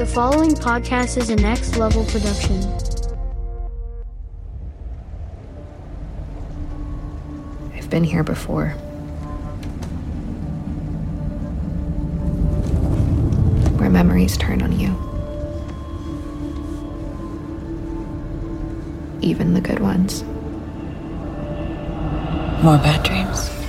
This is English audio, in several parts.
The following podcast is a next level production. I've been here before. Where memories turn on you. Even the good ones. More bad dreams.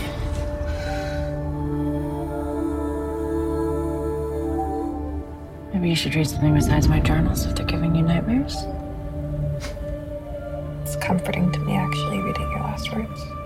Maybe you should read something besides my journals if they're giving you nightmares. It's comforting to me actually reading your last words.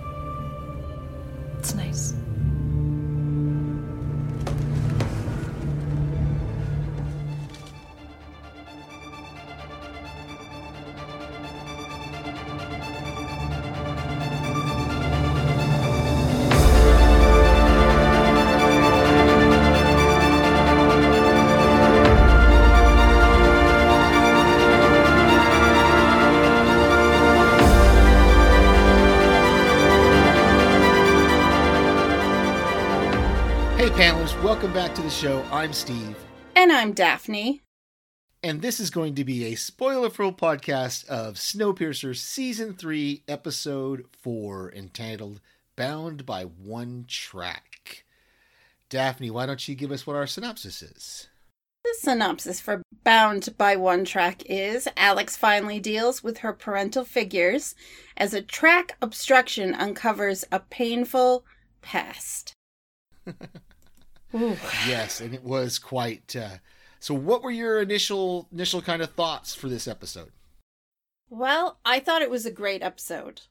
The show. I'm Steve, And I'm Daphne. and this is going to be a spoiler filled podcast of Snowpiercer Season 3, Episode 4, entitled Bound by One Track. Daphne, why don't you give us what our synopsis is? The synopsis for Bound by One Track is Alex finally deals with her parental figures as a track obstruction uncovers a painful past. Ooh. Yes, and it was quite. Uh, so, what were your initial initial kind of thoughts for this episode? Well, I thought it was a great episode.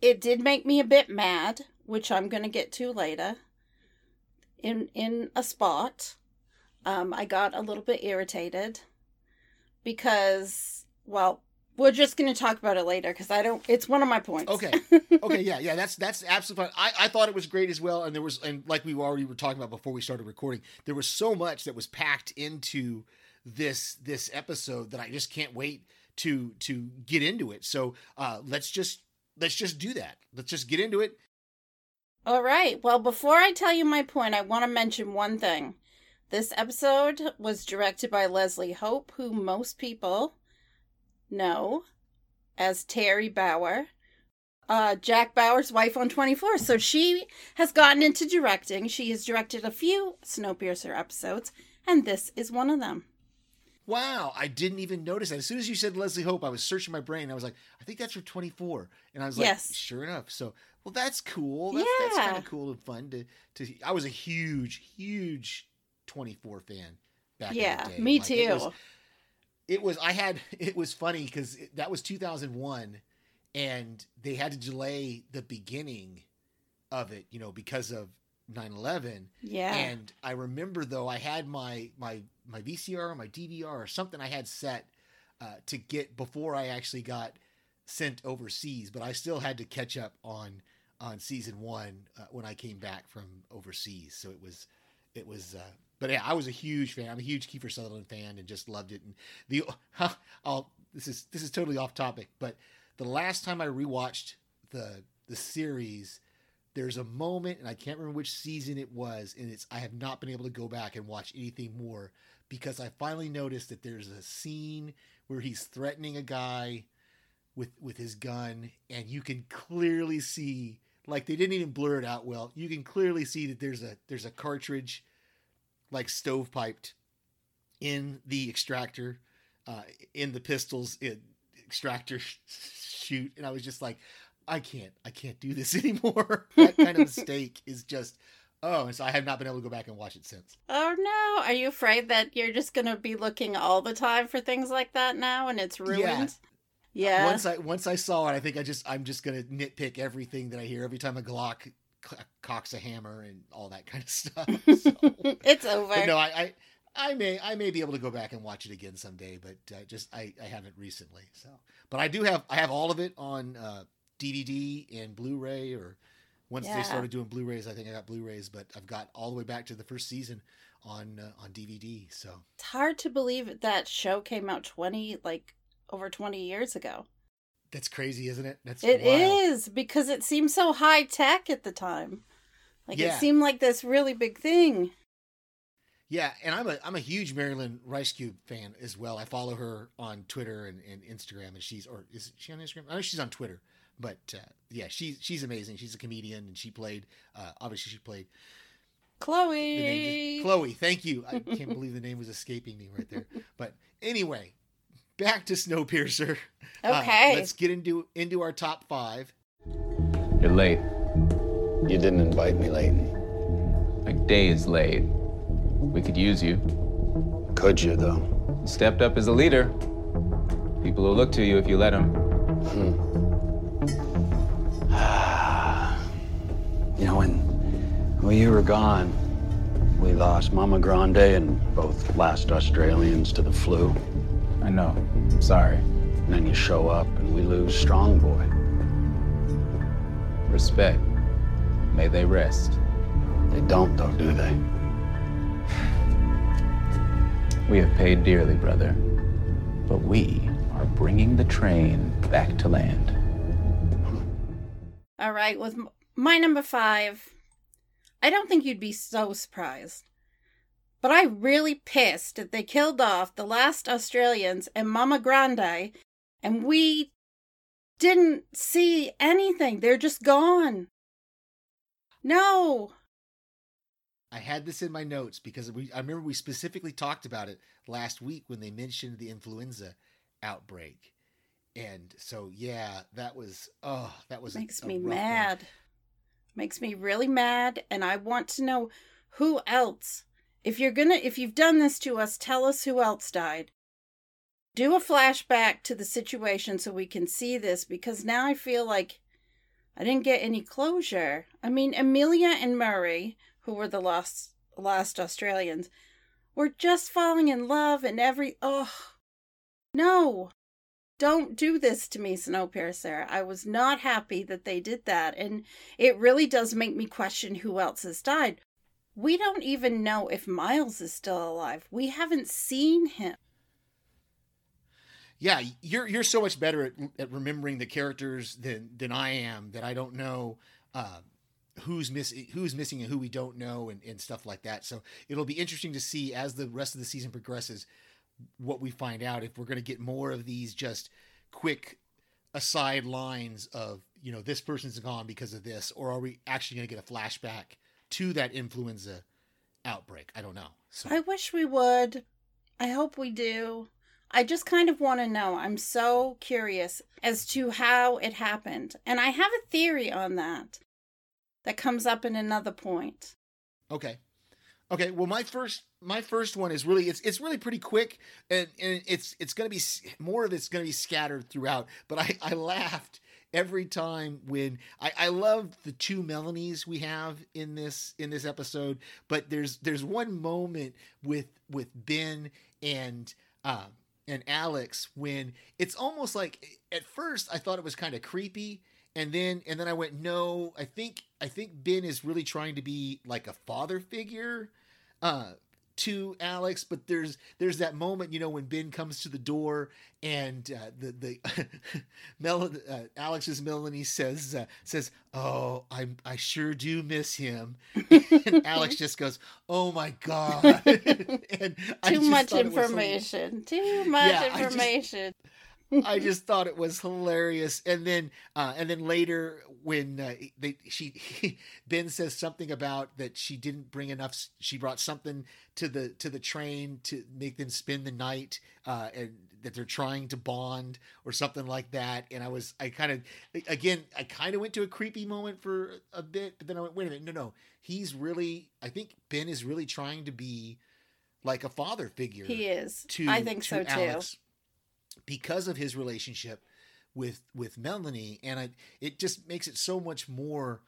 It did make me a bit mad, which I'm going to get to later. In in a spot, um, I got a little bit irritated because, well, we're just going to talk about it later because I don't. It's one of my points. Okay. Okay, yeah, yeah, that's that's absolutely fine. I, I thought it was great as well, and there was and like we already were talking about before we started recording, there was so much that was packed into this this episode that I just can't wait to to get into it. So uh let's just let's just do that. Let's just get into it. All right. Well, before I tell you my point, I want to mention one thing. This episode was directed by Leslie Hope, who most people know as Teri Bauer, uh, Jack Bauer's wife on 24. So she has gotten into directing. She has directed a few Snowpiercer episodes, and this is one of them. Wow, I didn't even notice that. As soon as you said Leslie Hope, I was searching my brain. I was like, I think that's for 24. And I was like, Yes. sure enough. So, well, that's cool. That's, that's kind of cool and fun to, to. I was a huge, huge 24 fan back yeah, in the day. me Like, too. It was, I had, it was funny because that was 2001 and they had to delay the beginning of it, you know, because of 9 11. yeah. And I remember though I had my my my VCR or my DVR or something I had set uh, to get before I actually got sent overseas, but I still had to catch up on on season one uh, when I came back from overseas. So it was it was. Uh, but yeah, I was a huge fan. I'm a huge Kiefer Sutherland fan and just loved it. And the I'll this is this is totally off topic, but the last time I rewatched the the series there's a moment and i can't remember which season it was and it's i have not been able to go back and watch anything more because i finally noticed that there's a scene where he's threatening a guy with with his gun and you can clearly see like they didn't even blur it out well you can clearly see that there's a there's a cartridge like stovepiped in the extractor uh in the pistols uh, extractor shoot and i was just like I can't, I can't do this anymore. that kind of mistake is just, oh, and so I have not been able to go back and watch it since. Oh no! Are you afraid that you're just gonna be looking all the time for things like that now, and it's ruined? Yeah. Once I once I saw it, I think I just I'm just gonna nitpick everything that I hear every time a Glock cocks a hammer and all that kind of stuff. So. it's over. but no, I, I I may I may be able to go back and watch it again someday, but uh, just I I haven't recently. So, but I do have I have all of it on uh, DVD and Blu-ray or. Once Yeah. they started doing Blu-rays, I think I got Blu-rays, but I've got all the way back to the first season on uh, on DVD. So It's hard to believe that show came out 20, like, over 20 years ago. That's crazy, isn't it? That's It is because it seemed so high tech at the time. Like, Yeah. it seemed like this really big thing. Yeah, and I'm a I'm a huge Mary Lynn Rajskub fan as well. I follow her on Twitter and, and Instagram, and she's or is she on Instagram? I know she's on Twitter, but uh, yeah, she's she's amazing. She's a comedian, and she played uh, obviously she played Chloe. Chloe. Thank you. I can't believe the name was escaping me right there. But anyway, back to Snowpiercer. Uh, Okay. let's get into into our top five. You're late. You didn't invite me, Layton. Like days late. We could use you. Could you, though? You stepped up as a leader. People will look to you if you let them. Hmm. You know, when, when you were gone, we lost Mama Grande and both last Australians to the flu. I know. I'm sorry. And then you show up and we lose Strong Boy. Respect. May they rest. They don't, though, do they? We have paid dearly, brother. But we are bringing the train back to land. All right, with my number five, I don't think you'd be so surprised. But I really pissed that they killed off the last Australians and Mama Grande, and we didn't see anything. They're just gone. No. I had this in my notes because we I remember we specifically talked about it last week when they mentioned the influenza outbreak. And so yeah, that was oh, that was Makes a me rough one. mad. Makes me really mad, and I want to know who else. If you're gonna, if you've done this to us, tell us who else died. Do a flashback to the situation so we can see this because now I feel like I didn't get any closure. I mean, Amelia and Murray, who were the last last Australians, were just falling in love and every oh no. Don't do this to me, Snowpiercer. I was not happy that they did that, and it really does make me question who else has died. We don't even know if Miles is still alive. We haven't seen him. Yeah, you're you're so much better at, at remembering the characters than than I am that I don't know uh, who's missing who's missing and who we don't know and, and stuff like that. So it'll be interesting to see as the rest of the season progresses what we find out if we're going to get more of these just quick aside lines of you know this person's gone because of this or are we actually going to get a flashback to that influenza outbreak i don't know so I wish we would. I hope we do. I just kind of want to know. I'm so curious as to how it happened. And I have a theory on that that comes up in another point. Okay. Okay. Well, my first my first one is really it's it's really pretty quick and, and it's it's gonna be more of it's gonna be scattered throughout. But I I laughed every time when I I love the two Melanies we have in this in this episode. But there's there's one moment with with Ben and um and Alex when it's almost like at first I thought it was kind of creepy and then and then I went no I think I think Ben is really trying to be like a father figure uh to Alex but there's there's that moment you know when Ben comes to the door and uh, the the Mel uh, Alex's Melanie says uh, says oh I I sure do miss him and Alex just goes oh my god Too much thought it was so- information. Too much Yeah, I just- information. I just thought it was hilarious. And then, uh, and then later when uh, they she Ben says something about that she didn't bring enough. She brought something to the to the train to make them spend the night, uh, and that they're trying to bond or something like that. And I was, I kind of, again, I kind of went to a creepy moment for a bit, but then I went, wait a minute, no, no, he's really. I think Ben is really trying to be like a father figure He is. to I think to so too. Because of his relationship with with Melanie and I it just makes it so much more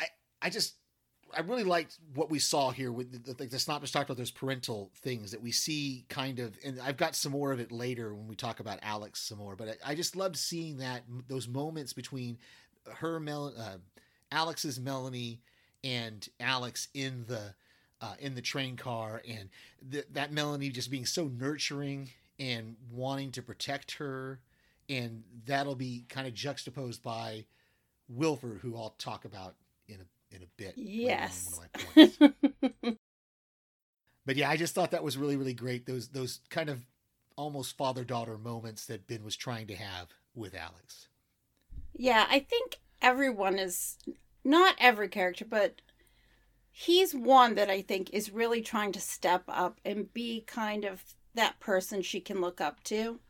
I I just I really liked what we saw here with the, the, the Snot just talked about those parental things that we see kind of, and I've got some more of it later when we talk about Alex some more. But I, I just loved seeing that those moments between her, Mel, uh, Alex's Melanie, and Alex in the uh, in the train car, and th- that Melanie just being so nurturing and wanting to protect her, and that'll be kind of juxtaposed by Wilford, who I'll talk about in a in a bit. on Yes. my but yeah, I just thought that was really really great. Those those kind of almost father daughter moments that Ben was trying to have with Alex. Yeah, I think everyone is not every character, but he's one that I think is really trying to step up and be kind of that person she can look up to.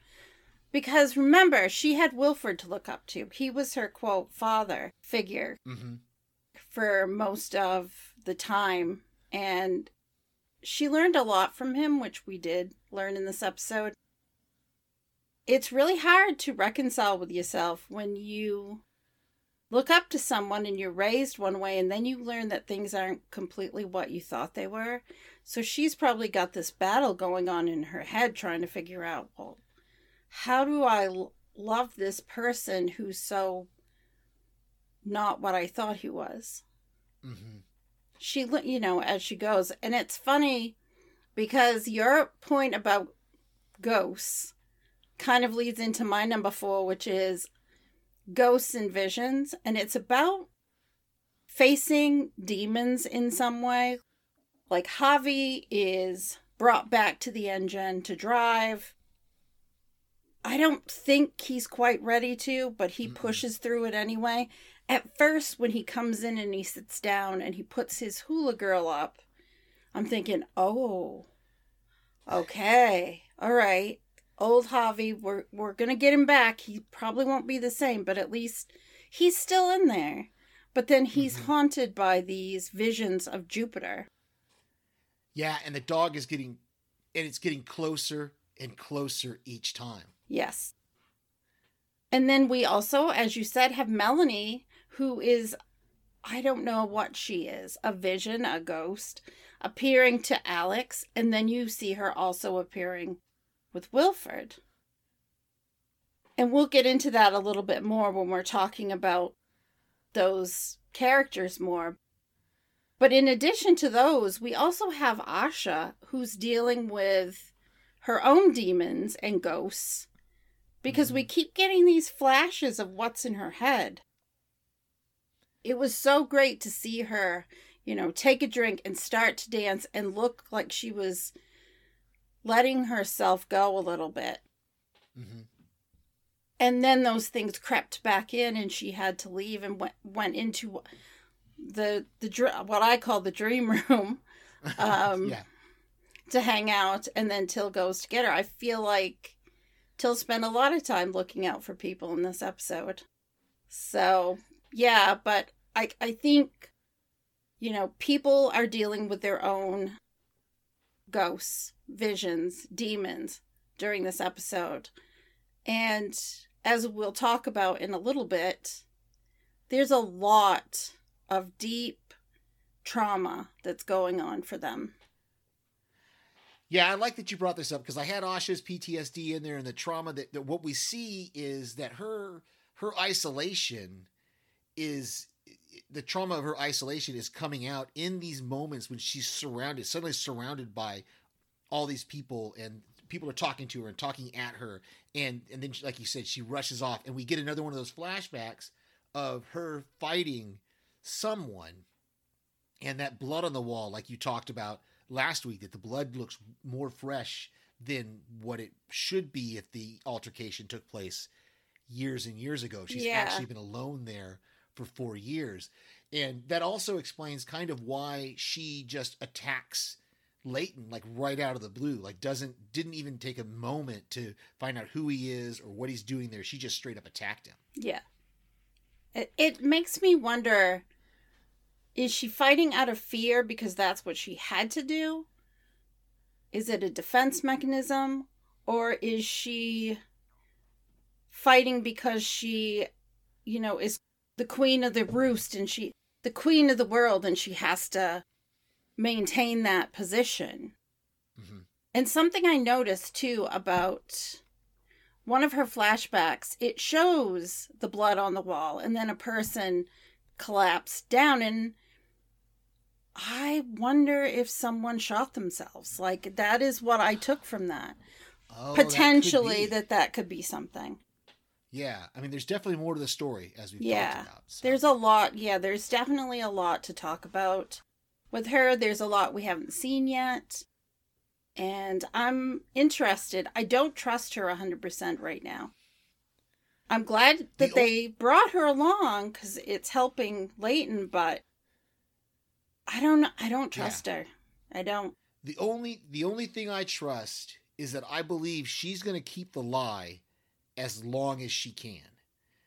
Because remember, she had Wilford to look up to. He was her quote father figure Mm-hmm. for most of the time. And she learned a lot from him, which we did learn in this episode. It's really hard to reconcile with yourself when you look up to someone and you're raised one way and then you learn that things aren't completely what you thought they were. So she's probably got this battle going on in her head trying to figure out, well, how do I l- love this person who's so not what I thought he was? Mm-hmm. she you know as she goes and it's funny because your point about ghosts kind of leads into my number four which is ghosts and visions and it's about facing demons in some way. Like javi is brought back to the engine to drive. I don't think he's quite ready to but he Mm-mm. pushes through it anyway. At first when he comes in and he sits down and he puts his hula girl up i'm thinking oh okay all right old javi we're, we're gonna get him back. He probably won't be the same but at least he's still in there. But then he's Mhm. haunted by these visions of jupiter. Yeah, and the dog is getting, and it's getting closer and closer each time. yes. And then we also as you said have melanie who is i don't know what she is a vision a ghost appearing to alex. And then you see her also appearing with wilford. And we'll get into that a little bit more when we're talking about those characters more. But in addition to those we also have asha who's dealing with her own demons and ghosts because we mm-hmm. keep getting these flashes of what's in her head. It was so great to see her, you know, take a drink and start to dance and look like she was letting herself go a little bit. Mm-hmm. And then those things crept back in and she had to leave and went went into the the what I call the dream room Um, yeah, to hang out and then Till goes to get her. I feel like Till spent a lot of time looking out for people in this episode. So, yeah, but I I think you know, people are dealing with their own ghosts, visions, demons during this episode. And as we'll talk about in a little bit, there's a lot of deep trauma that's going on for them. yeah. I like that you brought this up because I had Asha's PTSD in there, and the trauma that, that what we see is that her her isolation is the trauma of her isolation is coming out in these moments when she's surrounded, suddenly surrounded by all these people, and people are talking to her and talking at her, and and then, like you said, she rushes off, and we get another one of those flashbacks of her fighting someone, and that blood on the wall, like you talked about last week, that the blood looks more fresh than what it should be if the altercation took place years and years ago. She's Yeah. actually been alone there for four years. And that also explains kind of why she just attacks Layton like right out of the blue. Like doesn't didn't even take a moment to find out who he is or what he's doing there. She just straight up attacked him. Yeah. It, it makes me wonder is she fighting out of fear because that's what she had to do? Is it a defense mechanism? Or is she fighting because she, you know, is the queen of the roost and she, the queen of the world, and she has to maintain that position? Mhm. And something I noticed too about one of her flashbacks, it shows the blood on the wall and then a person collapsed down and I wonder if someone shot themselves. Like that is what I took from that. Oh, that Potentially be. that, that could be something. Yeah, I mean, there's definitely more to the story as we've Yeah. talked about. so. There's a lot. Yeah, there's definitely a lot to talk about with her. There's a lot we haven't seen yet. and I'm interested. I don't trust her 100% right now. I'm glad that The o- they brought her along because it's helping Layton, but I don't. I don't Yeah. trust her. I don't. The only the only thing I trust is that I believe she's going to keep the lie as long as she can.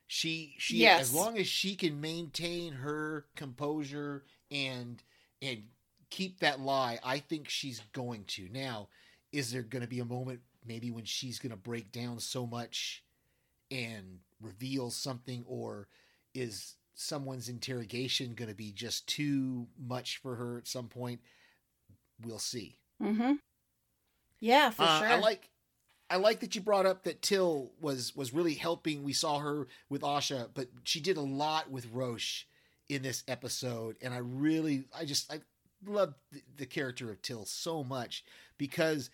She she Yes. as long as she can maintain her composure and and keep that lie, I think she's going to. Now, is there going to be a moment maybe when she's going to break down so much and reveal something or is someone's interrogation going to be just too much for her at some point? We'll see. Mm-hmm. Yeah, for Uh, sure. I like I like that you brought up that Till was was really helping. We saw her with Asha, but she did a lot with Roche in this episode, and I really I just I love the, character of Till so much because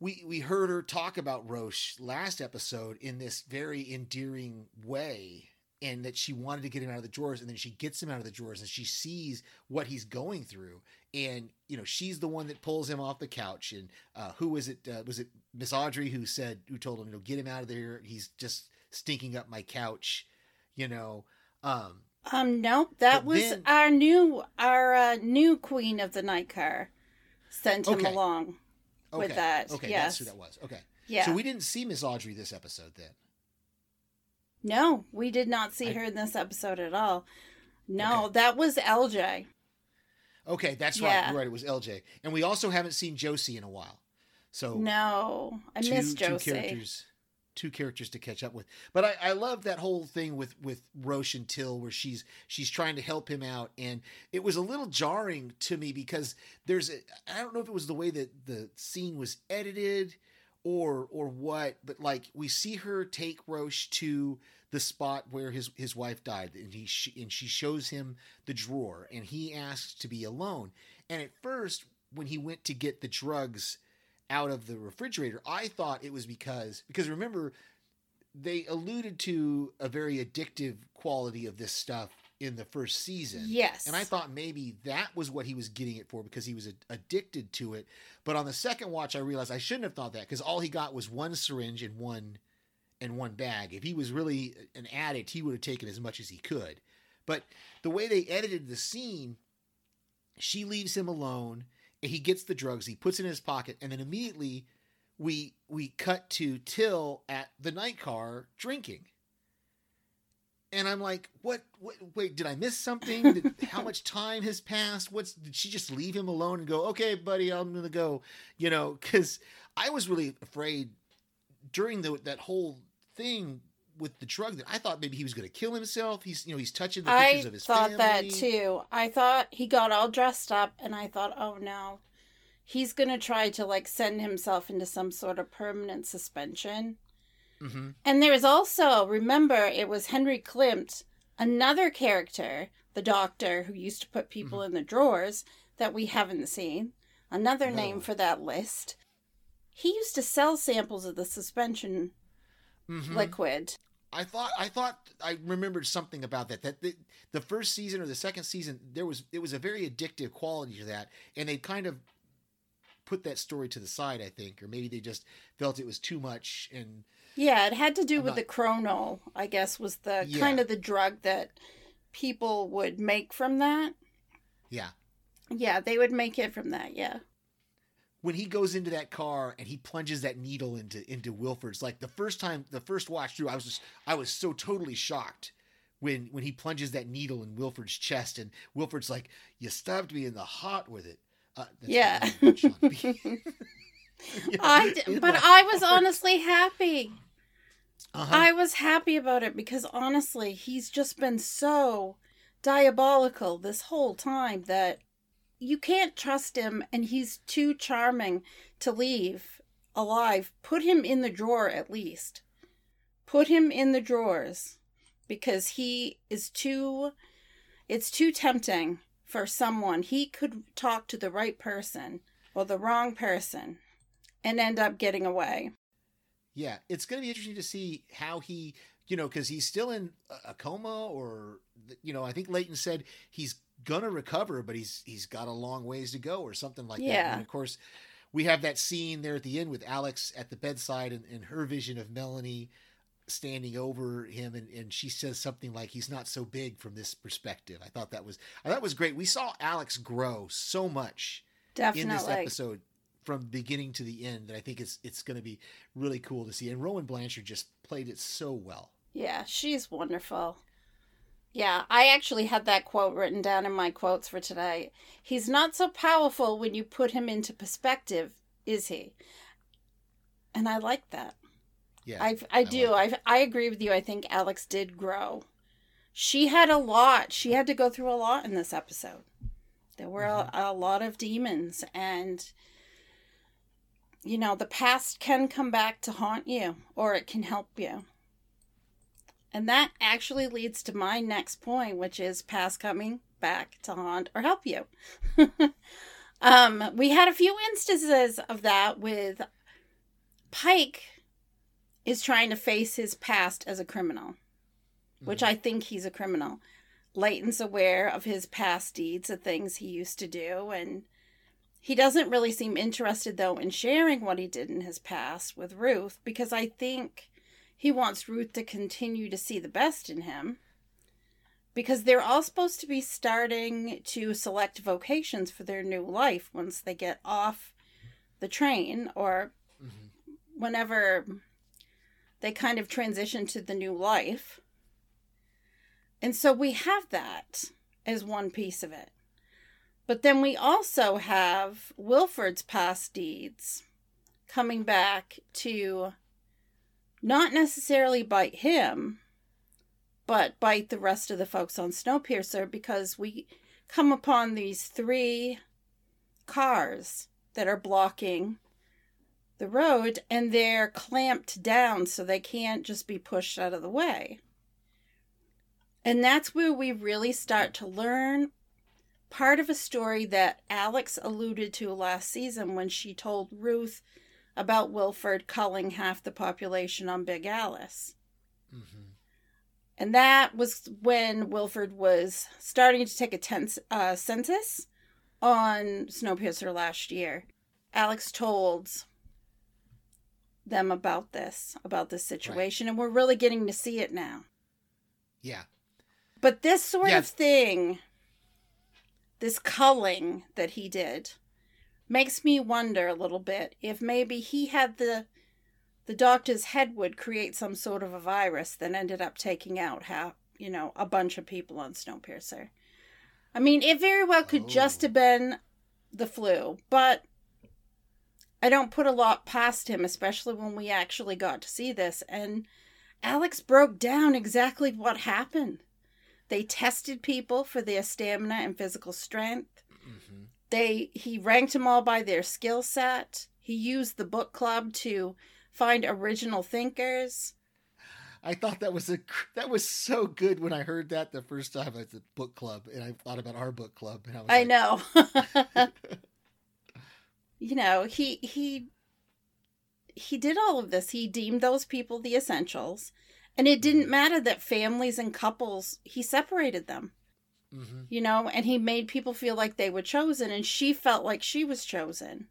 we we heard her talk about Roche last episode in this very endearing way and that she wanted to get him out of the drawers and then she gets him out of the drawers and she sees what he's going through. And you know she's the one that pulls him off the couch. And uh, who was it uh, was it miss audrey who said who told him you know get him out of there. He's just stinking up my couch you know? Um Um, nope, that But was then- our new our uh, new queen of the night car sent him Okay. along okay with that. okay yes, that's who that was okay yeah. so we didn't see miss audrey this episode then no, we did not see I- her in this episode at all. No, Okay. that was LJ. okay that's right you're right it was lj and we also haven't seen josie in a while so No, I two, miss two Josie. characters two characters to catch up with. But I, I love that whole thing with with roche and till where she's she's trying to help him out. And it was a little jarring to me because there's i don't know if it was the way that the scene was edited or or what but like we see her take roche to the spot where his his wife died. And he sh- and she shows him the drawer and he asks to be alone. And at first when he went to get the drugs out of the refrigerator i thought it was because because remember they alluded to a very addictive quality of this stuff in the first season Yes, and I thought maybe that was what he was getting it for because he was a- addicted to it. But on the second watch, I realized I shouldn't have thought that because all he got was one syringe and one and one bag. If he was really an addict, he would have taken as much as he could. But the way they edited the scene, she leaves him alone. He gets the drugs. He puts it in his pocket, and then immediately we we cut to Till at the night car drinking and I'm like, what, what? Wait, did I miss something? Did, how much time has passed? What's? Did she just leave him alone and go? Okay, buddy, I'm gonna go. You know, because I was really afraid during the that whole thing with the drug that I thought maybe he was gonna kill himself. He's, you know, he's touching the I pictures of his family. I thought that too. I thought he got all dressed up, and I thought, oh no, he's gonna try to like send himself into some sort of permanent suspension. Mm-hmm. And there's also, remember, it was Henry Klimt, another character, the doctor who used to put people in the drawers that we haven't seen. Another Another name for that list. He used to sell samples of the suspension Mm-hmm. liquid. I thought I thought I remembered something about that. That the, the first season or the second season, there was it was a very addictive quality to that, and they kind of put that story to the side. I think, or maybe they just felt it was too much. And Yeah, it had to do I'm with not- the kronole, I guess, was the Yeah. kind of the drug that people would make from that. yeah, Yeah, they would make it from that, yeah. When he goes into that car and he plunges that needle into into Wilford's, like the first time, the first watch through, I was just I was so totally shocked. When, when he plunges that needle in Wilford's chest and Wilford's like, "You stabbed me in the heart with it." Uh, that's Yeah. not Sean Bean. I d- but I was honestly happy. Uh-huh. I was happy about it because honestly, he's just been so diabolical this whole time that you can't trust him and he's too charming to leave alive. Put him in the drawer at least. Put him in the drawers because he is too it's too tempting for someone. He could talk to the right person or the wrong person and end up getting away. Yeah, it's going to be interesting to see how he, you know, because he's still in a- coma, or you know, I think Layton said he's gonna recover, but he's he's got a long ways to go, or something like that. Yeah. And of course, we have that scene there at the end with Alex at the bedside and, and her vision of Melanie standing over him and, and she says something like he's not so big from this perspective. I thought that was I thought that was great. We saw Alex grow so much Definitely. in this episode from beginning to the end that I think it's it's gonna be really cool to see. And Rowan Blanchard just played it so well. Yeah, she's wonderful. Yeah, I actually had that quote written down in my quotes for today. He's not so powerful when you put him into perspective, is he? And I like that. Yeah. I I do. like I I agree with you. I think Alex did grow. She had a lot. She had to go through a lot in this episode. There were a, mm-hmm. a lot of demons and you know, the past can come back to haunt you or it can help you. And that actually leads to my next point, which is past coming back to haunt or help you. um, we had a few instances of that with Pike is trying to face his past as a criminal, which I think he's a criminal. Layton's aware of his past deeds, the things he used to do, and he doesn't really seem interested, though, in sharing what he did in his past with Ruth because I think he wants Ruth to continue to see the best in him because they're all supposed to be starting to select vocations for their new life once they get off the train or mm-hmm. whenever they kind of transition to the new life. And so we have that as one piece of it. But then we also have Wilford's past deeds coming back to not necessarily bite him, but bite the rest of the folks on Snowpiercer because we come upon these three cars that are blocking the road and they're clamped down so they can't just be pushed out of the way. And that's where we really start to learn part of a story that Alex alluded to last season when she told Ruth about Wilford culling half the population on Big Alice. And that was when Wilford was starting to take a tense, uh, census on Snowpiercer last year. Alex told them about this, about this situation, and we're really getting to see it now. Yeah. But this sort Yeah. of thing, this culling that he did, makes me wonder a little bit if maybe he had the the doctor's head would create some sort of a virus that ended up taking out how you know a bunch of people on Snowpiercer. I mean, it very well could just have oh. been the flu, but I don't put a lot past him, especially when we actually got to see this. And Alex broke down exactly what happened. They tested people for their stamina and physical strength. Mm-hmm. They he ranked them all by their skill set. He used the book club to find original thinkers. I thought that was a that was so good when I heard that the first time at the book club, and I thought about our book club, and I was I like, know. you know, he he he did all of this. He deemed those people the essentials, and it didn't mm-hmm. matter that families and couples he separated them. Mhm. You know, and he made people feel like they were chosen, and she felt like she was chosen.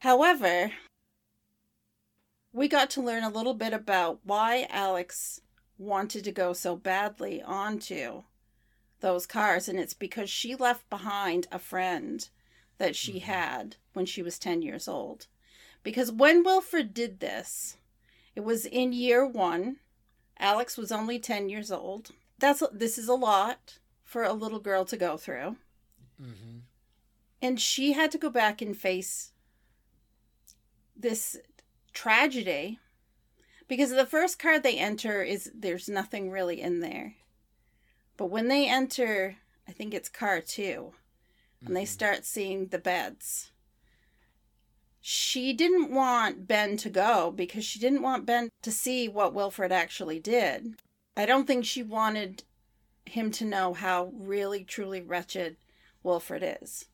However, we got to learn a little bit about why Alex wanted to go so badly onto those cars, and it's because she left behind a friend that she had when she was 10 years old. Because when Wilford did this, it was in year one. Alex was only 10 years old. That's this is a lot for a little girl to go through. Mhm. And she had to go back and face this tragedy because the first card they enter is there's nothing really in there. But when they enter, I think it's car 2, and they start seeing the beds. She didn't want Ben to go because she didn't want Ben to see what Wilford actually did. I don't think she wanted him to know how really truly wretched Wilford is.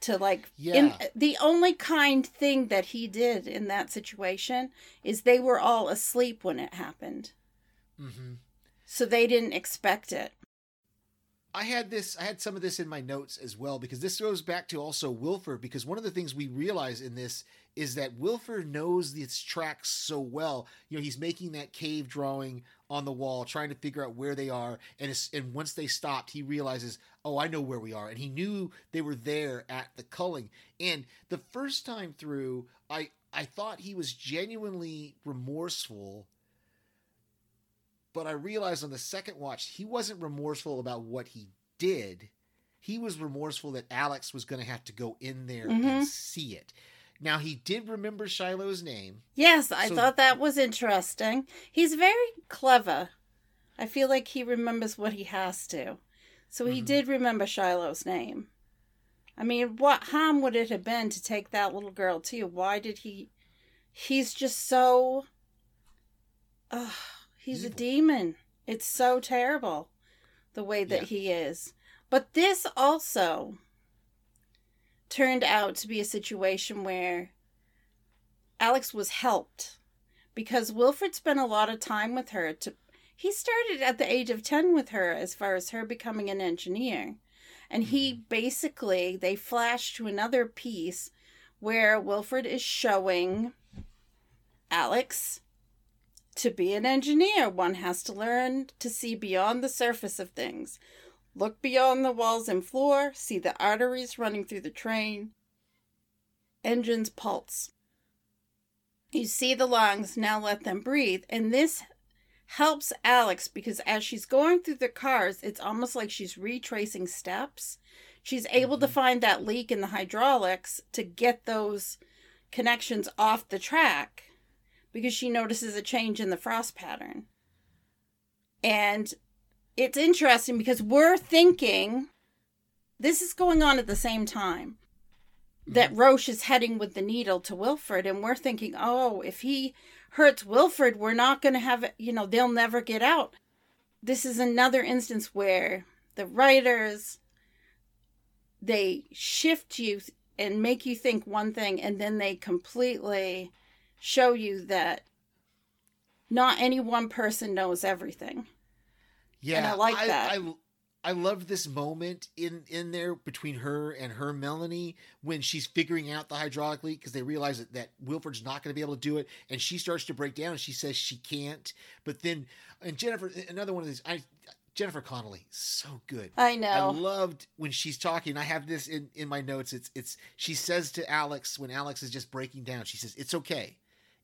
To like in Yeah. the only kind thing that he did in that situation is they were all asleep when it happened. Mhm. So they didn't expect it. I had this, I had some of this in my notes as well because this goes back to also Wilford. Because one of the things we realize in this is that Wilford knows these tracks so well. You know, he's making that cave drawing on the wall, trying to figure out where they are. And it's, and once they stopped, he realizes, oh, I know where we are. And he knew they were there at the culling. And the first time through, I I thought he was genuinely remorseful. But I realized on the second watch, he wasn't remorseful about what he did. He was remorseful that Alex was going to have to go in there Mhm. and see it. Now he did remember Shiloh's name. Yes, I So- thought that was interesting. He's very clever. I feel like he remembers what he has to. So he Mhm. did remember Shiloh's name. I mean, what harm would it have been to take that little girl too? Why did he? He's just so. Ugh, he's a demon. It's so terrible the way that Yeah. he is. But this also turned out to be a situation where Alex was helped because Wilford spent a lot of time with her to he started at the age of 10 with her as far as her becoming an engineer. And he mm-hmm. basically they flash to another piece where Wilford is showing Alex to be an engineer. One has to learn to see beyond the surface of things look beyond the walls and floor see the arteries running through the train engines pulse you see the lungs, now let them breathe. And this helps Alex because as she's going through the cars, it's almost like she's retracing steps. She's able to mm-hmm. find that leak in the hydraulics to get those connections off the track because she notices a change in the frost pattern. And it's interesting because we're thinking this is going on at the same time that mm-hmm. Roche is heading with the needle to Wilford, and we're thinking, oh, if he hurts Wilford, we're not going to have, you know, they'll never get out. This is another instance where the writers they shift you and make you think one thing, and then they completely show you that not any one person knows everything. Yeah, I like that. I, I love this moment in in there between her and her Melanie when she's figuring out the hydraulic leak because they realize that, that Wilford's not going to be able to do it, and she starts to break down. and She says she can't, but then and Jennifer, another one of these, I Jennifer Connelly, so good. I know. I loved when she's talking. I have this in in my notes. It's it's she says to Alex when Alex is just breaking down. She says, "It's okay,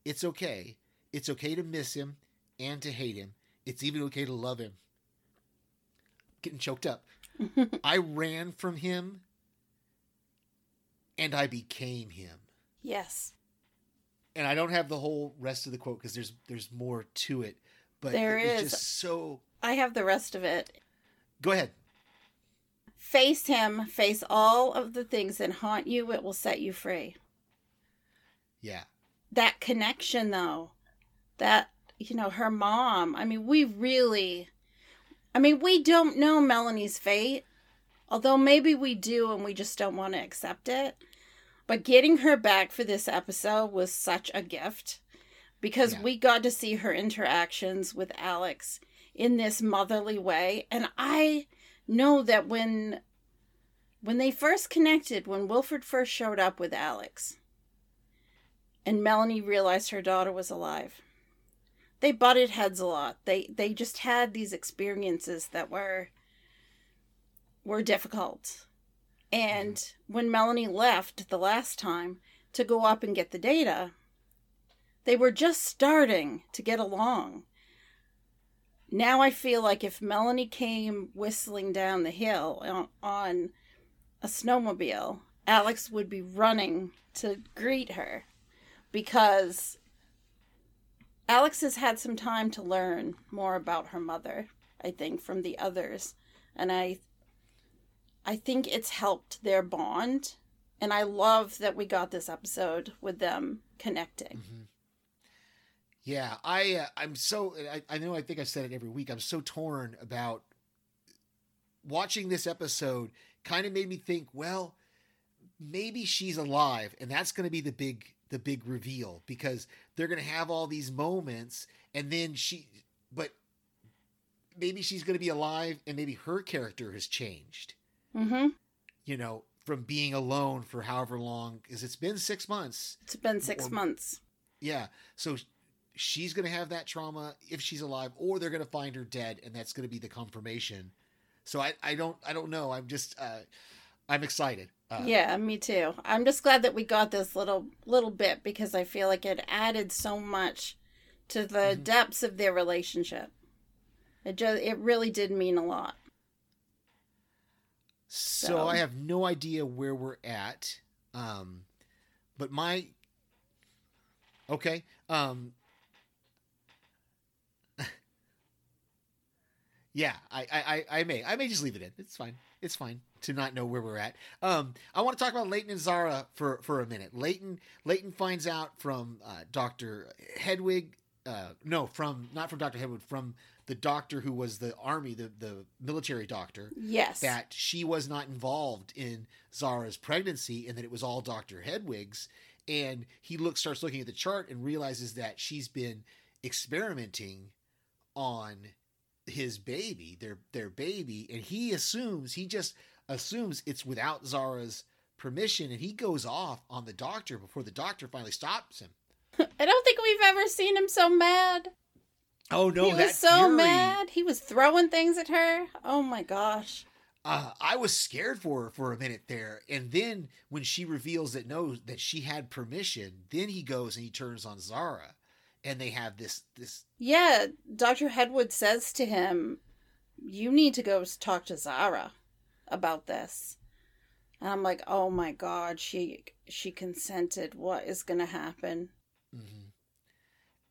it's okay, it's okay to miss him and to hate him. It's even okay to love him." Getting choked up. I ran from him, and I became him. yes. And I don't have the whole rest of the quote because there's there's more to it. But There it is. just so. I have the rest of it. Go ahead. Face him, face all of the things that haunt you, it will set you free. Yeah. That connection, though, that, you know, her mom, I mean, we really, I mean, we don't know Melanie's fate, although maybe we do and we just don't want to accept it. But getting her back for this episode was such a gift because Yeah. we got to see her interactions with Alex in this motherly way. And I know that when when they first connected, when Wilford first showed up with Alex, and Melanie realized her daughter was alive. They butted heads a lot. They they just had these experiences that were were difficult. And when Melanie left the last time to go up and get the data, they were just starting to get along. Now I feel like if Melanie came whistling down the hill on, on a snowmobile, Alex would be running to greet her because Alex has had some time to learn more about her mother, I think, from the others. And I I think it's helped their bond. And I love that we got this episode with them connecting. Yeah, I uh, I'm so I, I know I think I said it every week. I'm so torn about watching this episode. Kind of made me think, well, maybe she's alive, and that's going to be the big the big reveal because they're going to have all these moments, and then she, but maybe she's going to be alive and maybe her character has changed. Mm-hmm. You know, from being alone for however long, because it's been six months. It's been six Or- months. Yeah, so she's going to have that trauma if she's alive, or they're going to find her dead, and that's going to be the confirmation. So I, I don't, I don't know. I'm just, uh, I'm excited. Uh, yeah, me too. I'm just glad that we got this little little bit because I feel like it added so much to the Mhm. depths of their relationship. It just it really did mean a lot. So, So- I have no idea where we're at. Um, but my okay. Um, yeah, I, I, I may I may just leave it in. It's fine. It's fine to not know where we're at. Um, I want to talk about Layton and Zara for for a minute. Layton Layton finds out from uh, Doctor Headwood. Uh, no, from not from Doctor Headwood, from the doctor who was the army, the the military doctor Yes. that she was not involved in Zara's pregnancy and that it was all Dr. Headwood's. And he looks starts looking at the chart and realizes that she's been experimenting on his baby, their their baby, and he assumes he just assumes it's without Zara's permission and he goes off on the doctor before the doctor finally stops him. I don't think we've ever seen him so mad. Oh no, he was so fury. mad. He was throwing things at her. Oh my gosh. uh, I was scared for her for a minute there, and then when she reveals that no, that she had permission, then he goes and he turns on Zara, and they have this this. Yeah, Dr. Headwood says to him, You need to go talk to Zara about this. And I'm like, Oh my god, she she consented. What is gonna happen? mhm.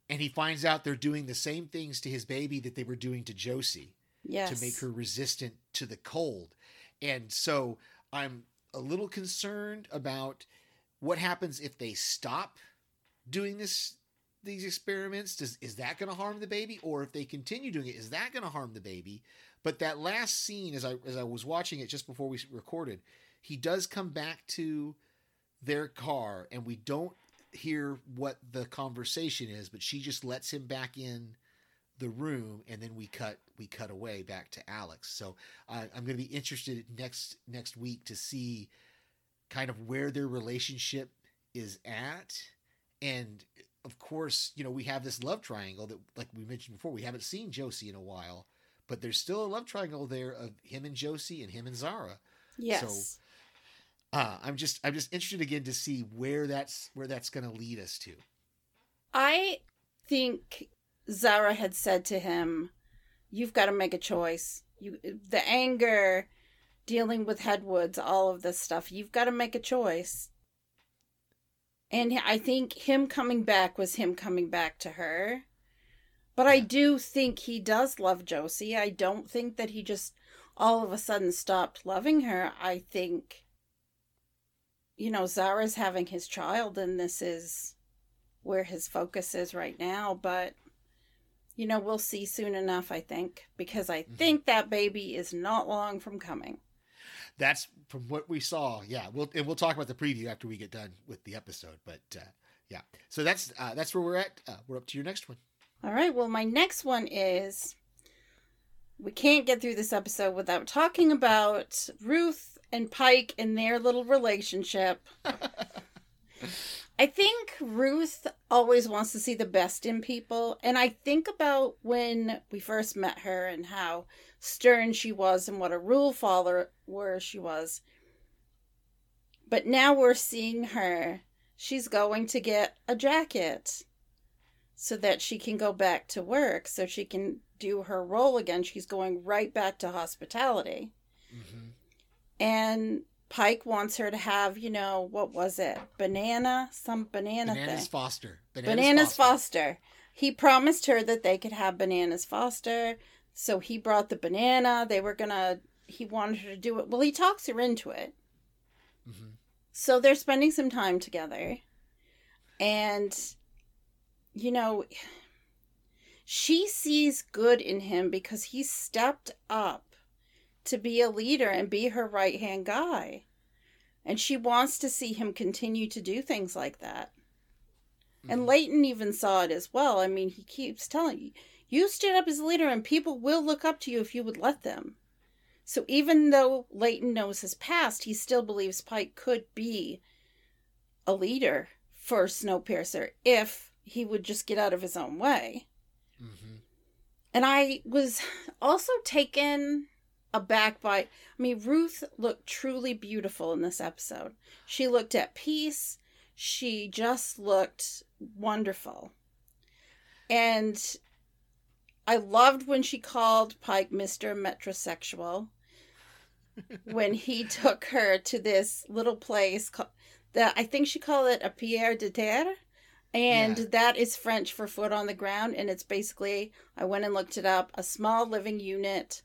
And he finds out they're doing the same things to his baby that they were doing to Josie Yes. to make her resistant to the cold, and so I'm a little concerned about what happens if they stop doing this these experiments? Does is that going to harm the baby? Or if they continue doing it is that going to harm the baby? But that last scene as i as i was watching it just before we recorded he does come back to their car and we don't hear what the conversation is but she just lets him back in the room and then we cut we cut away back to alex. So i'm going to be interested next next week to see kind of where their relationship is at and of course you know we have this love triangle that like we mentioned before we haven't seen josie in a while but there's still a love triangle there of him and josie and him and zara Yes. So uh, i'm just i'm just interested again to see where that's where that's going to lead us to I think Zara had said to him, You've got to make a choice. You the anger, dealing with Headwoods, all of this stuff, you've got to make a choice. And I think him coming back was him coming back to her. But I do think he does love Josie. I don't think that he just all of a sudden stopped loving her. I think, you know, Zara's having his child, and this is where his focus is right now. But, you know, we'll see soon enough, I think, because I Mhm. think that baby is not long from coming. That's from what we saw yeah we'll and we'll talk about the preview after we get done with the episode but uh yeah so that's uh that's where we're at uh, we're up to your next one All right, well, my next one is we can't get through this episode without talking about Ruth and Pike and their little relationship. I think Ruth always wants to see the best in people. And I think about when we first met her and how stern she was and what a rule follower she was. But now we're seeing her. She's going to get a jacket so that she can go back to work, so she can do her role again. She's going right back to hospitality. mm-hmm. And Pike wants her to have, you know, what was it? Banana? Some banana bananas thing. foster Bananas, Foster. He promised her that they could have Bananas Foster. So he brought the banana. They were going to, he wanted her to do it. Well, he talks her into it. Mhm. So they're spending some time together. And, you know, she sees good in him because he stepped up to be a leader and be her right hand guy. And she wants to see him continue to do things like that. And Mhm. Layton even saw it as well. I mean, he keeps telling you, stand up as a leader, and people will look up to you if you would let them. So even though Layton knows his past, he still believes Pike could be a leader for Snowpiercer if he would just get out of his own way. Mm-hmm. And I was also taken aback by, I mean, Ruth looked truly beautiful in this episode. She looked at peace. She just looked wonderful. And I loved when she called Pike Mr. Metrosexual when he took her to this little place called, that I think she called it a Pierre de Terre. And Yeah. that is French for foot on the ground. And it's basically, I went and looked it up, a small living unit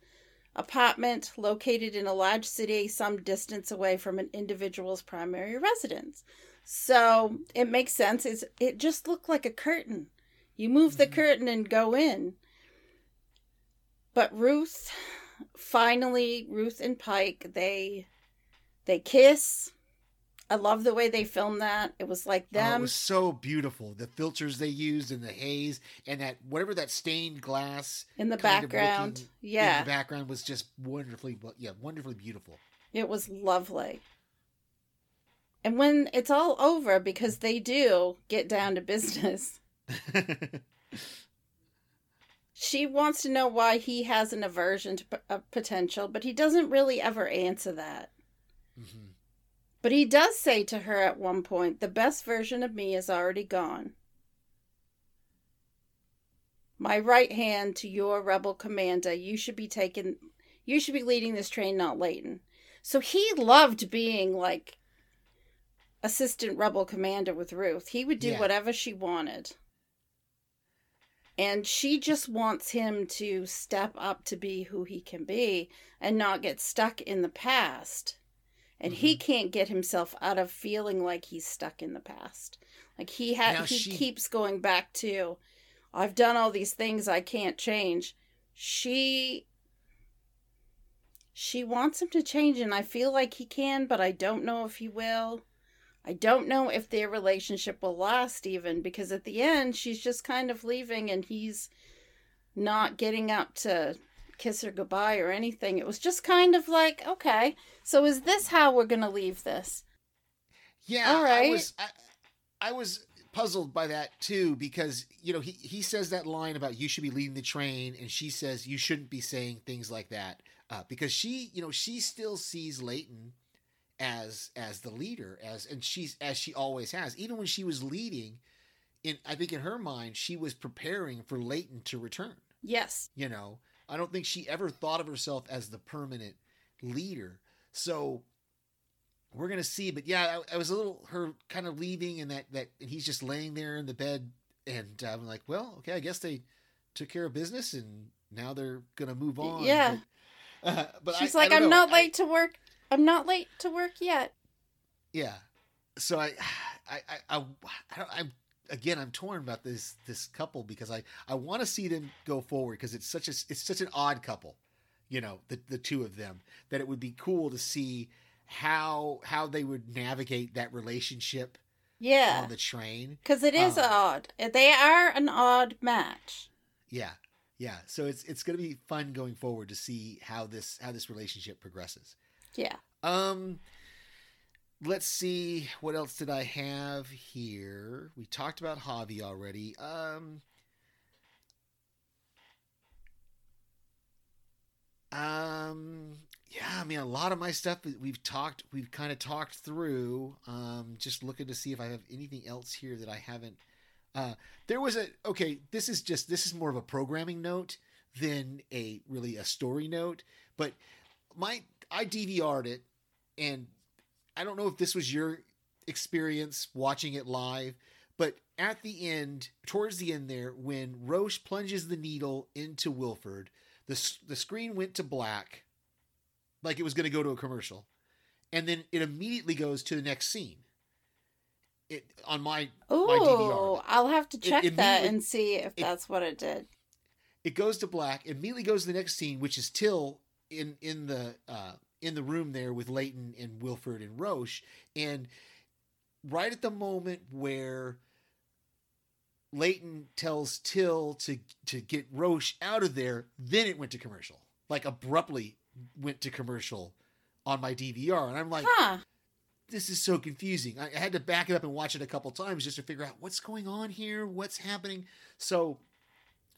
apartment located in a large city some distance away from an individual's primary residence. So it makes sense. It's, it just looked like a curtain. You move the mm-hmm. curtain and go in. But Ruth, finally, Ruth and Pike, they they kiss. I love the way they filmed that. It was like Oh, it them. was so beautiful. The filters they used and the haze and that whatever that stained glass in the background. looking yeah. the background was just wonderfully, yeah, wonderfully beautiful. It was lovely. And when it's all over, because they do get down to business, she wants to know why he has an aversion to p- potential, but he doesn't really ever answer that. Mhm. But he does say to her at one point, The best version of me is already gone. My right hand to your rebel commander, you should be taking, you should be leading this train, not Layton. So he loved being like assistant rebel commander with Ruth. He would do Yeah. whatever she wanted. And she just wants him to step up to be who he can be and not get stuck in the past. And he mm-hmm. can't get himself out of feeling like he's stuck in the past. Like he Now he she- keeps going back to I've done all these things I can't change. She she wants him to change and I feel like he can, but I don't know if he will. I don't know if their relationship will last even because at the end she's just kind of leaving and he's not getting up to kiss her goodbye or anything. It was just kind of like, okay, so is this how we're going to leave this? Yeah, All I was I, I was puzzled by that too because you know he he says that line about you should be leading the train and she says you shouldn't be saying things like that uh, because she you know she still sees Layton as as the leader as and she's as she always has even when she was leading in I think in her mind she was preparing for Layton to return Yes. you know i don't think she ever thought of herself as the permanent leader so we're gonna see but yeah i, I was a little her kind of leaving and that that and he's just laying there in the bed and i'm like well okay i guess they took care of business and now they're gonna move on Yeah. but, uh, but She's I- I like, I'm know. not I- late to work. I'm not late to work yet. yeah so i i i, I, I i'm again i'm torn about this this couple because i i want to see them go forward because it's such a it's such an odd couple you know the the two of them that it would be cool to see how how they would navigate that relationship Yeah. on the train Because it is Um, odd. They are an odd match. yeah yeah so it's it's going to be fun going forward to see how this how this relationship progresses Yeah. Um, let's see what else did I have here. We talked about Javi already. Um, um, yeah, I mean, a lot of my stuff we've talked, we've kind of talked through. Um, just looking to see if I have anything else here that I haven't. Uh, there was a okay. This is just this is more of a programming note than a really a story note, but my I DVR'd it, and I don't know if this was your experience watching it live, but at the end, towards the end there, when Roche plunges the needle into Wilford, the the screen went to black, like it was going to go to a commercial, and then it immediately goes to the next scene. It on my DVR. I'll have to It check that and see if it- that's what it did. it goes to black immediately goes to the next scene which is till in in the uh in the room there with Layton and Wilford and Roche and right at the moment where Layton tells Till to to get Roche out of there, then it went to commercial. Like abruptly went to commercial on my DVR, and I'm like, Huh. this is so confusing. I, I had to back it up and watch it a couple times just to figure out what's going on here, what's happening. So,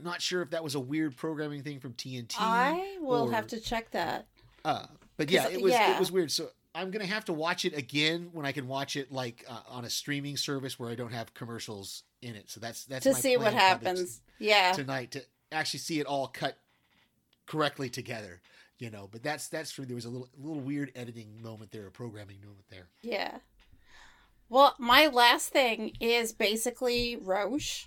not sure if that was a weird programming thing from TNT. I will or- have to check that. Uh, but yeah, it was yeah. it was weird. So I'm gonna have to watch it again when I can watch it like uh, on a streaming service where I don't have commercials in it. So that's that's to see what happens. Yeah. tonight to actually see it all cut correctly together. You know, but that's that's true. There was a little little weird editing moment there, a programming moment there. Yeah. Well, my last thing is basically Roche.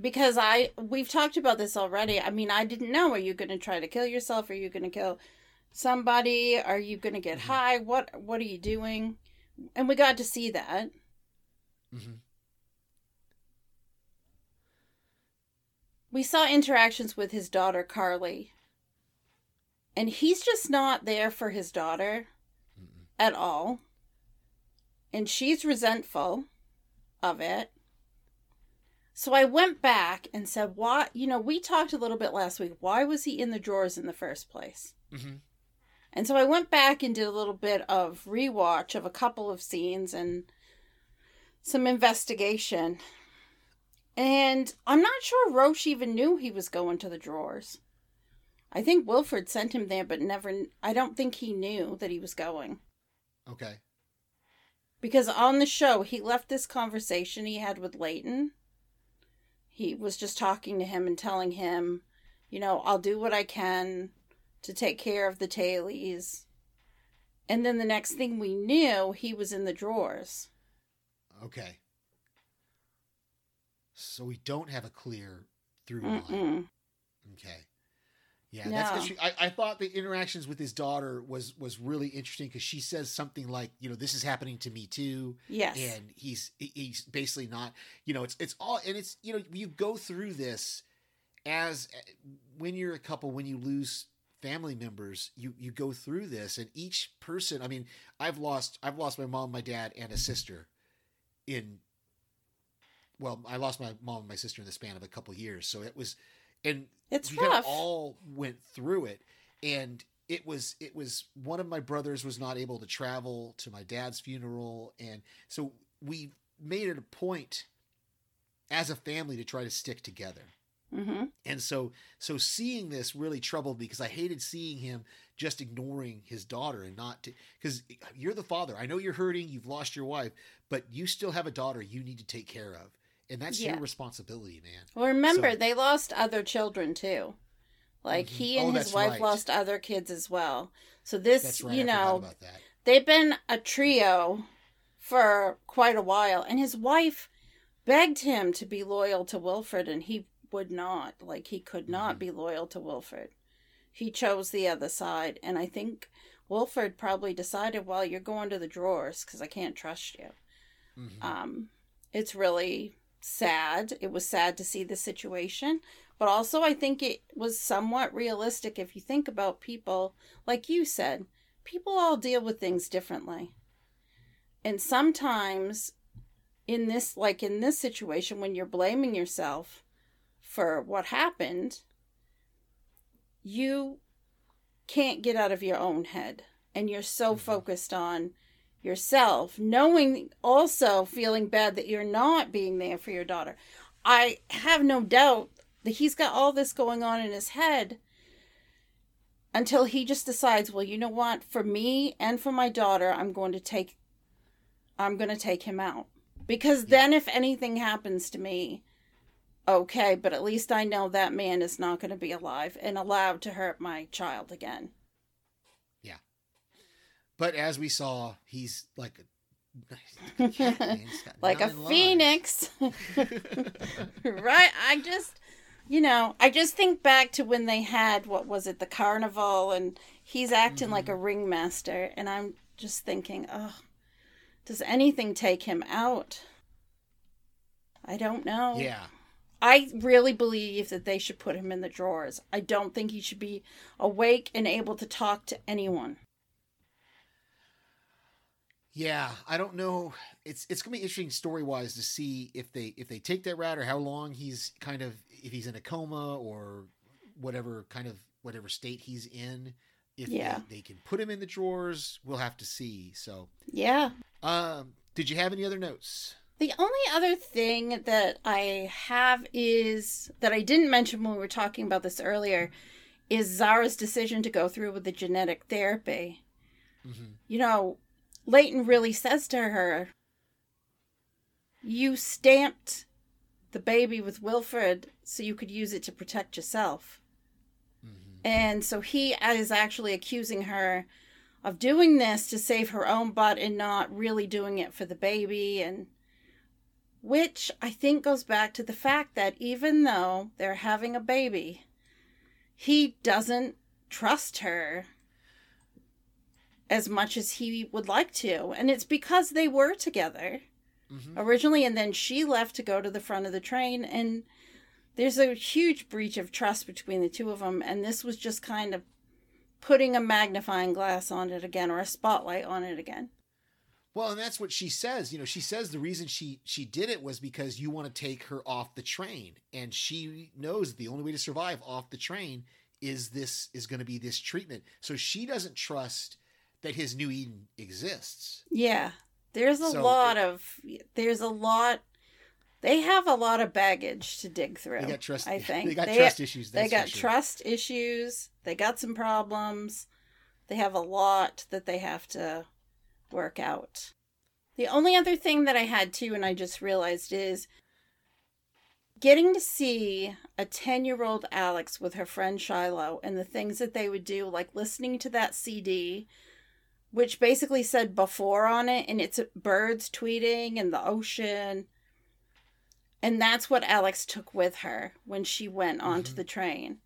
Because I we've talked about this already. I mean, I didn't know are you going to try to kill yourself? Are you going to kill somebody? Are you going to get Mhm. high? What what are you doing? And we got to see that. hmm We saw interactions with his daughter Carly. And he's just not there for his daughter at all. And she's resentful of it. So I went back and said, why, you know, we talked a little bit last week. Why was he in the drawers in the first place? hmm And so I went back and did a little bit of rewatch of a couple of scenes and some investigation. And I'm not sure Roche even knew he was going to the drawers. I think Wilford sent him there, but never, I don't think he knew that he was going. Okay. Because on the show, he left this conversation he had with Layton. He was just talking to him and telling him, you know, I'll do what I can to take care of the tailies. And then the next thing we knew, he was in the drawers. Okay. So we don't have a clear through line. Mm-mm. Okay. Yeah, that's No. I, I thought the interactions with his daughter was was really interesting because she says something like, you know, this is happening to me too, Yes. and he's he's basically not, you know, it's it's all and it's you know you go through this as eh, when you're a couple when you lose family members you you go through this and each person i mean i've lost i've lost my mom my dad and a sister in well i lost my mom and my sister in the span of a couple years so it was and It's we rough. all went through it and it was it was one of my brothers was not able to travel to my dad's funeral and so we made it a point as a family to try to stick together hmm and so so seeing this really troubled me because I hated seeing him just ignoring his daughter and not because you're the father. I know you're hurting, you've lost your wife, but you still have a daughter you need to take care of. And that's Yeah. your responsibility, man. Well, remember, So- they lost other children too. Like, Mhm. he Oh, and his wife right. lost other kids as well. So, this, right. you know, they've been a trio for quite a while and his wife begged him to be loyal to wilford and he would not like he could not Mhm. be loyal to wilford he chose the other side and i think wilford probably decided well you're going to the drawers because i can't trust you Mhm. um it's really sad it was sad to see the situation but also i think it was somewhat realistic if you think about people like you said people all deal with things differently and sometimes in this like in this situation when you're blaming yourself for what happened you can't get out of your own head and you're so Mhm. focused on yourself knowing also feeling bad that you're not being there for your daughter. I have no doubt that he's got all this going on in his head until he just decides well you know what? For me and for my daughter i'm going to take i'm going to take him out. Because then if anything happens to me okay but at least i know that man is not going to be alive and allowed to hurt my child again But as we saw, he's like a, a cat, man. He's got like a lives. phoenix right i just you know i just think back to when they had what was it the carnival and he's acting like a mm-hmm. ringmaster and i'm just thinking oh does anything take him out i don't know yeah. I really believe that they should put him in the drawers. I don't think he should be awake and able to talk to anyone. Yeah, I don't know. It's it's gonna be interesting story wise to see if they if they take that route or how long he's kind of if he's in a coma or whatever kind of whatever state he's in. If Yeah. they, they can put him in the drawers, we'll have to see. So, Yeah. um, did you have any other notes? The only other thing that I have is that I didn't mention when we were talking about this earlier is Zara's decision to go through with the genetic therapy. Mm-hmm. You know, Layton really says to her, You stamped the baby with Wilford so you could use it to protect yourself. Mm-hmm. And so he is actually accusing her of doing this to save her own butt and not really doing it for the baby. And which I think goes back to the fact that even though they're having a baby, he doesn't trust her as much as he would like to. And it's because they were together Mm-hmm. originally, and then she left to go to the front of the train. And there's a huge breach of trust between the two of them. And this was just kind of putting a magnifying glass on it again or a spotlight on it again. Well, and that's what she says. You know, she says the reason she she did it was because you want to take her off the train, and she knows the only way to survive off the train is this is going to be this treatment. So she doesn't trust that his new Eden exists. Yeah. There's a So lot it- of there's a lot they have a lot of baggage to dig through. They got trust. I think they got trust issues. They got sure. trust issues. They got some problems. They have a lot that they have to work out. The only other thing that I had too, and I just realized is getting to see a 10 year old Alex with her friend Shiloh and the things that they would do, like listening to that CD, which basically said before on it, and it's birds tweeting and the ocean. And that's what Alex took with her when she went onto Mhm. the train.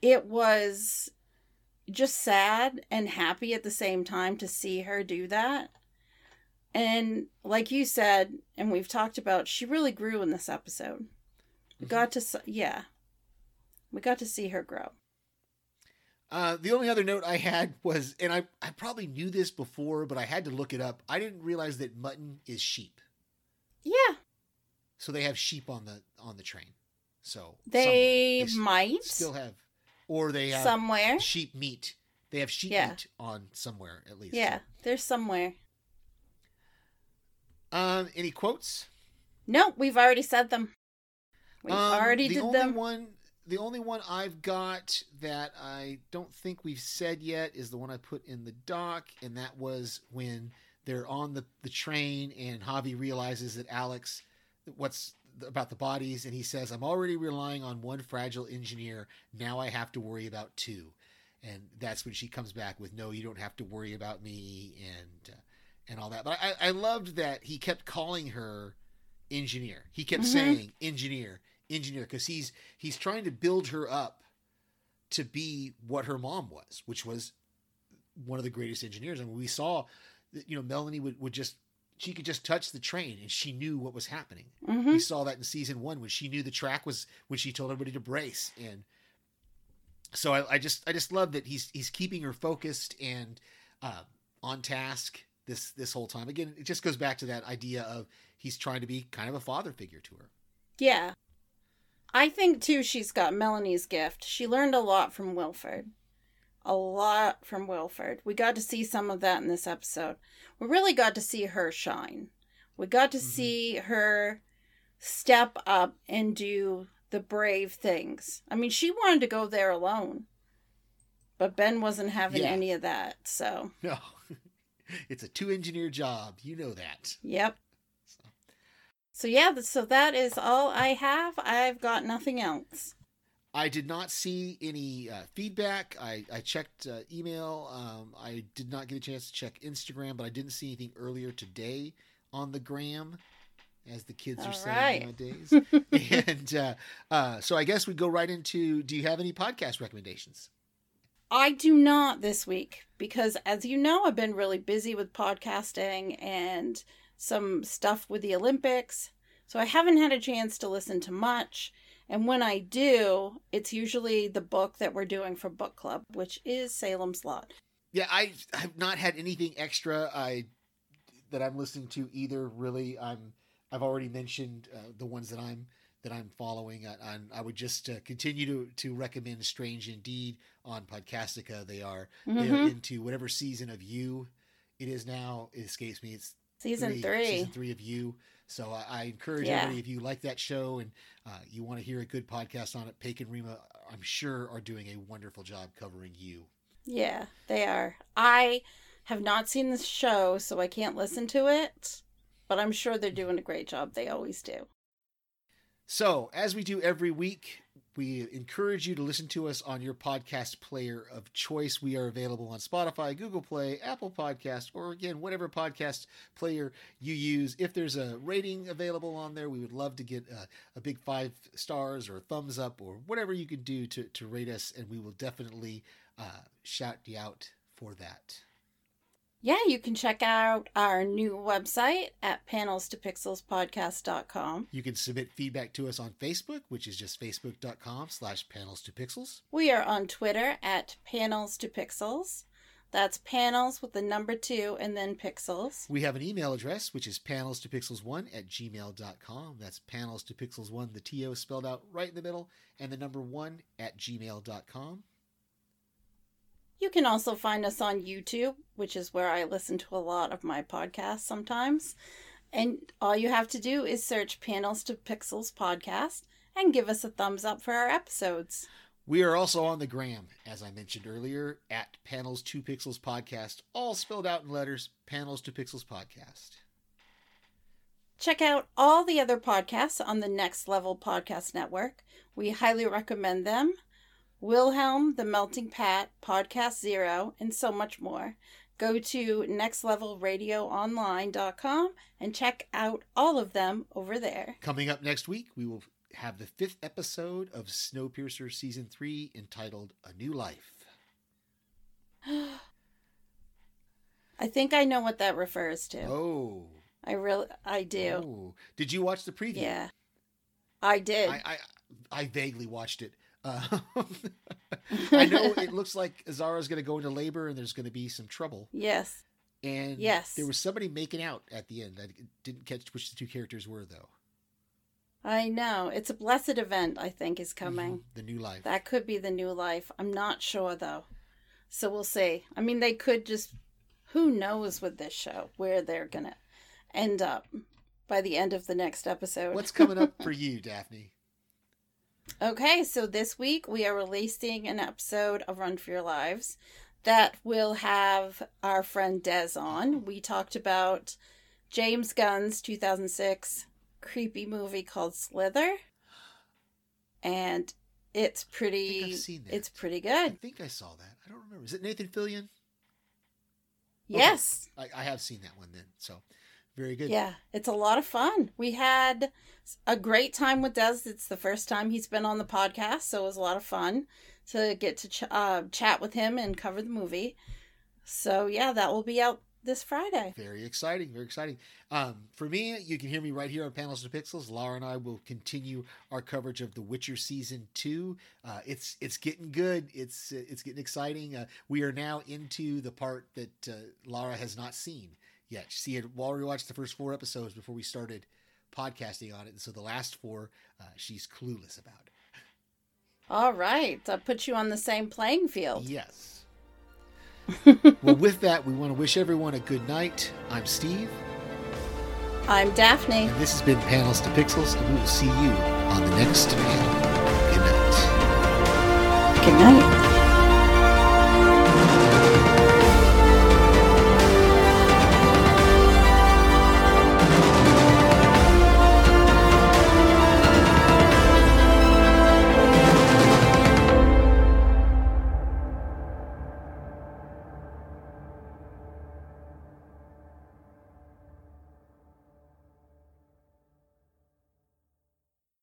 It was just sad and happy at the same time to see her do that. And like you said, and we've talked about, she really grew in this episode. We Mhm. got to, yeah, we got to see her grow. Uh, the only other note I had was, and I I probably knew this before, but I had to look it up. I didn't realize that mutton is sheep, Yeah, so they have sheep on the on the train. So they s- might still have, or they have somewhere. sheep meat. They have sheep Yeah. meat on somewhere at least. Yeah, there's somewhere. Um, any quotes? No, we've already said them. We Um, already the did only them. one. The only one I've got that I don't think we've said yet is the one I put in the doc, and that was when they're on the, the train and Javi realizes that Alex, what's about the bodies, and he says, "I'm already relying on one fragile engineer. Now I have to worry about two. And that's when she comes back with, "No, you don't have to worry about me," and uh, and all that. But I, I loved that he kept calling her engineer. He kept Mhm. saying engineer, engineer, because he's he's trying to build her up to be what her mom was, which was one of the greatest engineers. And we saw, that, you know, Melanie would, would just she could just touch the train and she knew what was happening. hmm We saw that in season one when she knew the track was when she told everybody to brace and. So I, I just I just love that he's he's keeping her focused and uh, on task this this whole time. Again, it just goes back to that idea of he's trying to be kind of a father figure to her. Yeah. I think too she's got Melanie's gift. She learned a lot from Wilford. A lot from Wilford. We got to see some of that in this episode. We really got to see her shine. We got to Mhm. see her step up and do the brave things. I mean, she wanted to go there alone. But Ben wasn't having Yeah. any of that. So, No, it's a two engineer job. You know that. yep. So yeah, so that is all I have. I've got nothing else. I did not see any uh, feedback. I, I checked uh, email. Um, I did not get a chance to check Instagram, but I didn't see anything earlier today on the gram, as the kids are saying right. nowadays. and uh, uh, so I guess we go right into do you have any podcast recommendations? I do not this week because, as you know, I've been really busy with podcasting and some stuff with the Olympics. So I haven't had a chance to listen to much. And when I do, it's usually the book that we're doing for book club, which is Salem's Lot. Yeah, I have not had anything extra. I that I'm listening to either. Really, I'm I've already mentioned uh, the ones that I'm that I'm following. I, I'm, I would just uh, continue to to recommend Strange Indeed on Podcastica. They are they are Mhm. into whatever season of You it is now. It escapes me. It's Season three. season three of You. So I, I encourage Yeah. everybody if you like that show and uh, you want to hear a good podcast on it, Paik and Rima, I'm sure are doing a wonderful job covering You. Yeah, they are. I have not seen the show, so I can't listen to it, but I'm sure they're doing a great job. They always do. So, as we do every week, we encourage you to listen to us on your podcast player of choice. We are available on Spotify, Google Play, Apple Podcast, or again, whatever podcast player you use. If there's a rating available on there, we would love to get a, a big five stars or a thumbs up or whatever you can do to, to rate us, and we will definitely uh, shout you out for that. Yeah, you can check out our new website at panels2pixelspodcast.com. You can submit feedback to us on Facebook, which is just facebook.com slash panels to pixels. We are on Twitter at panels2pixels. That's panels with the number two and then pixels. We have an email address, which is panels to pixels1 at gmail.com. That's panels to pixels1, the TO spelled out right in the middle, and the number one at gmail.com. You can also find us on YouTube, which is where I listen to a lot of my podcasts sometimes. And all you have to do is search Panels to Pixels podcast and give us a thumbs up for our episodes. We are also on the gram, as I mentioned earlier, at panels to pixels podcast, all spelled out in letters, panels to pixels podcast. Check out all the other podcasts on the Next Level Podcast Network. We highly recommend them. Wilhelm, The Melting Pat, Podcast Zero, and so much more. Go to nextlevelradioonline.com and check out all of them over there. Coming up next week, we will have the fifth episode of Snowpiercer Season 3 entitled A New Life. I think I know what that refers to. Oh. I really, I do. Oh. Did you watch the preview? Yeah, I did. I, I I vaguely watched it. Uh, I know it looks like Azara's going to go into labor and there's going to be some trouble. yes, And Yes. there was somebody making out at the end. I didn't catch which the two characters were though. I know. It's a blessed event. I think is coming. Mhm. The new life. That could be the new life. I'm not sure though. So we'll see. I mean, they could just. Who knows with this show where they're gonna end up by the end of the next episode. What's coming up for you, Daphne? Okay, so this week we are releasing an episode of Run for Your Lives that will have our friend Des on. We talked about James Gunn's 2006 creepy movie called Slither. And it's pretty think I've seen that. it's pretty good. I think I saw that. I don't remember. Is it Nathan Fillion? Yes. I, I have seen that one then. So very good. Yeah, it's a lot of fun. We had a great time with Des. It's the first time he's been on the podcast, so it was a lot of fun to get to ch- uh, chat with him and cover the movie. So yeah, that will be out this Friday. Very exciting, very exciting. Um, for me, you can hear me right here on Panels to Pixels. Laura and I will continue our coverage of The Witcher season two. Uh, it's it's getting good. It's it's getting exciting. Uh, we are now into the part that uh, Laura has not seen yet. She had while we watched the first four episodes before we started podcasting on it, and so the last four uh, she's clueless about. All right, that puts you on the same playing field. Yes. well, with that, we want to wish everyone a good night. I'm Steve. I'm Daphne. And this has been Panels to Pixels, and we will see you on the next panel. Good night. Good night.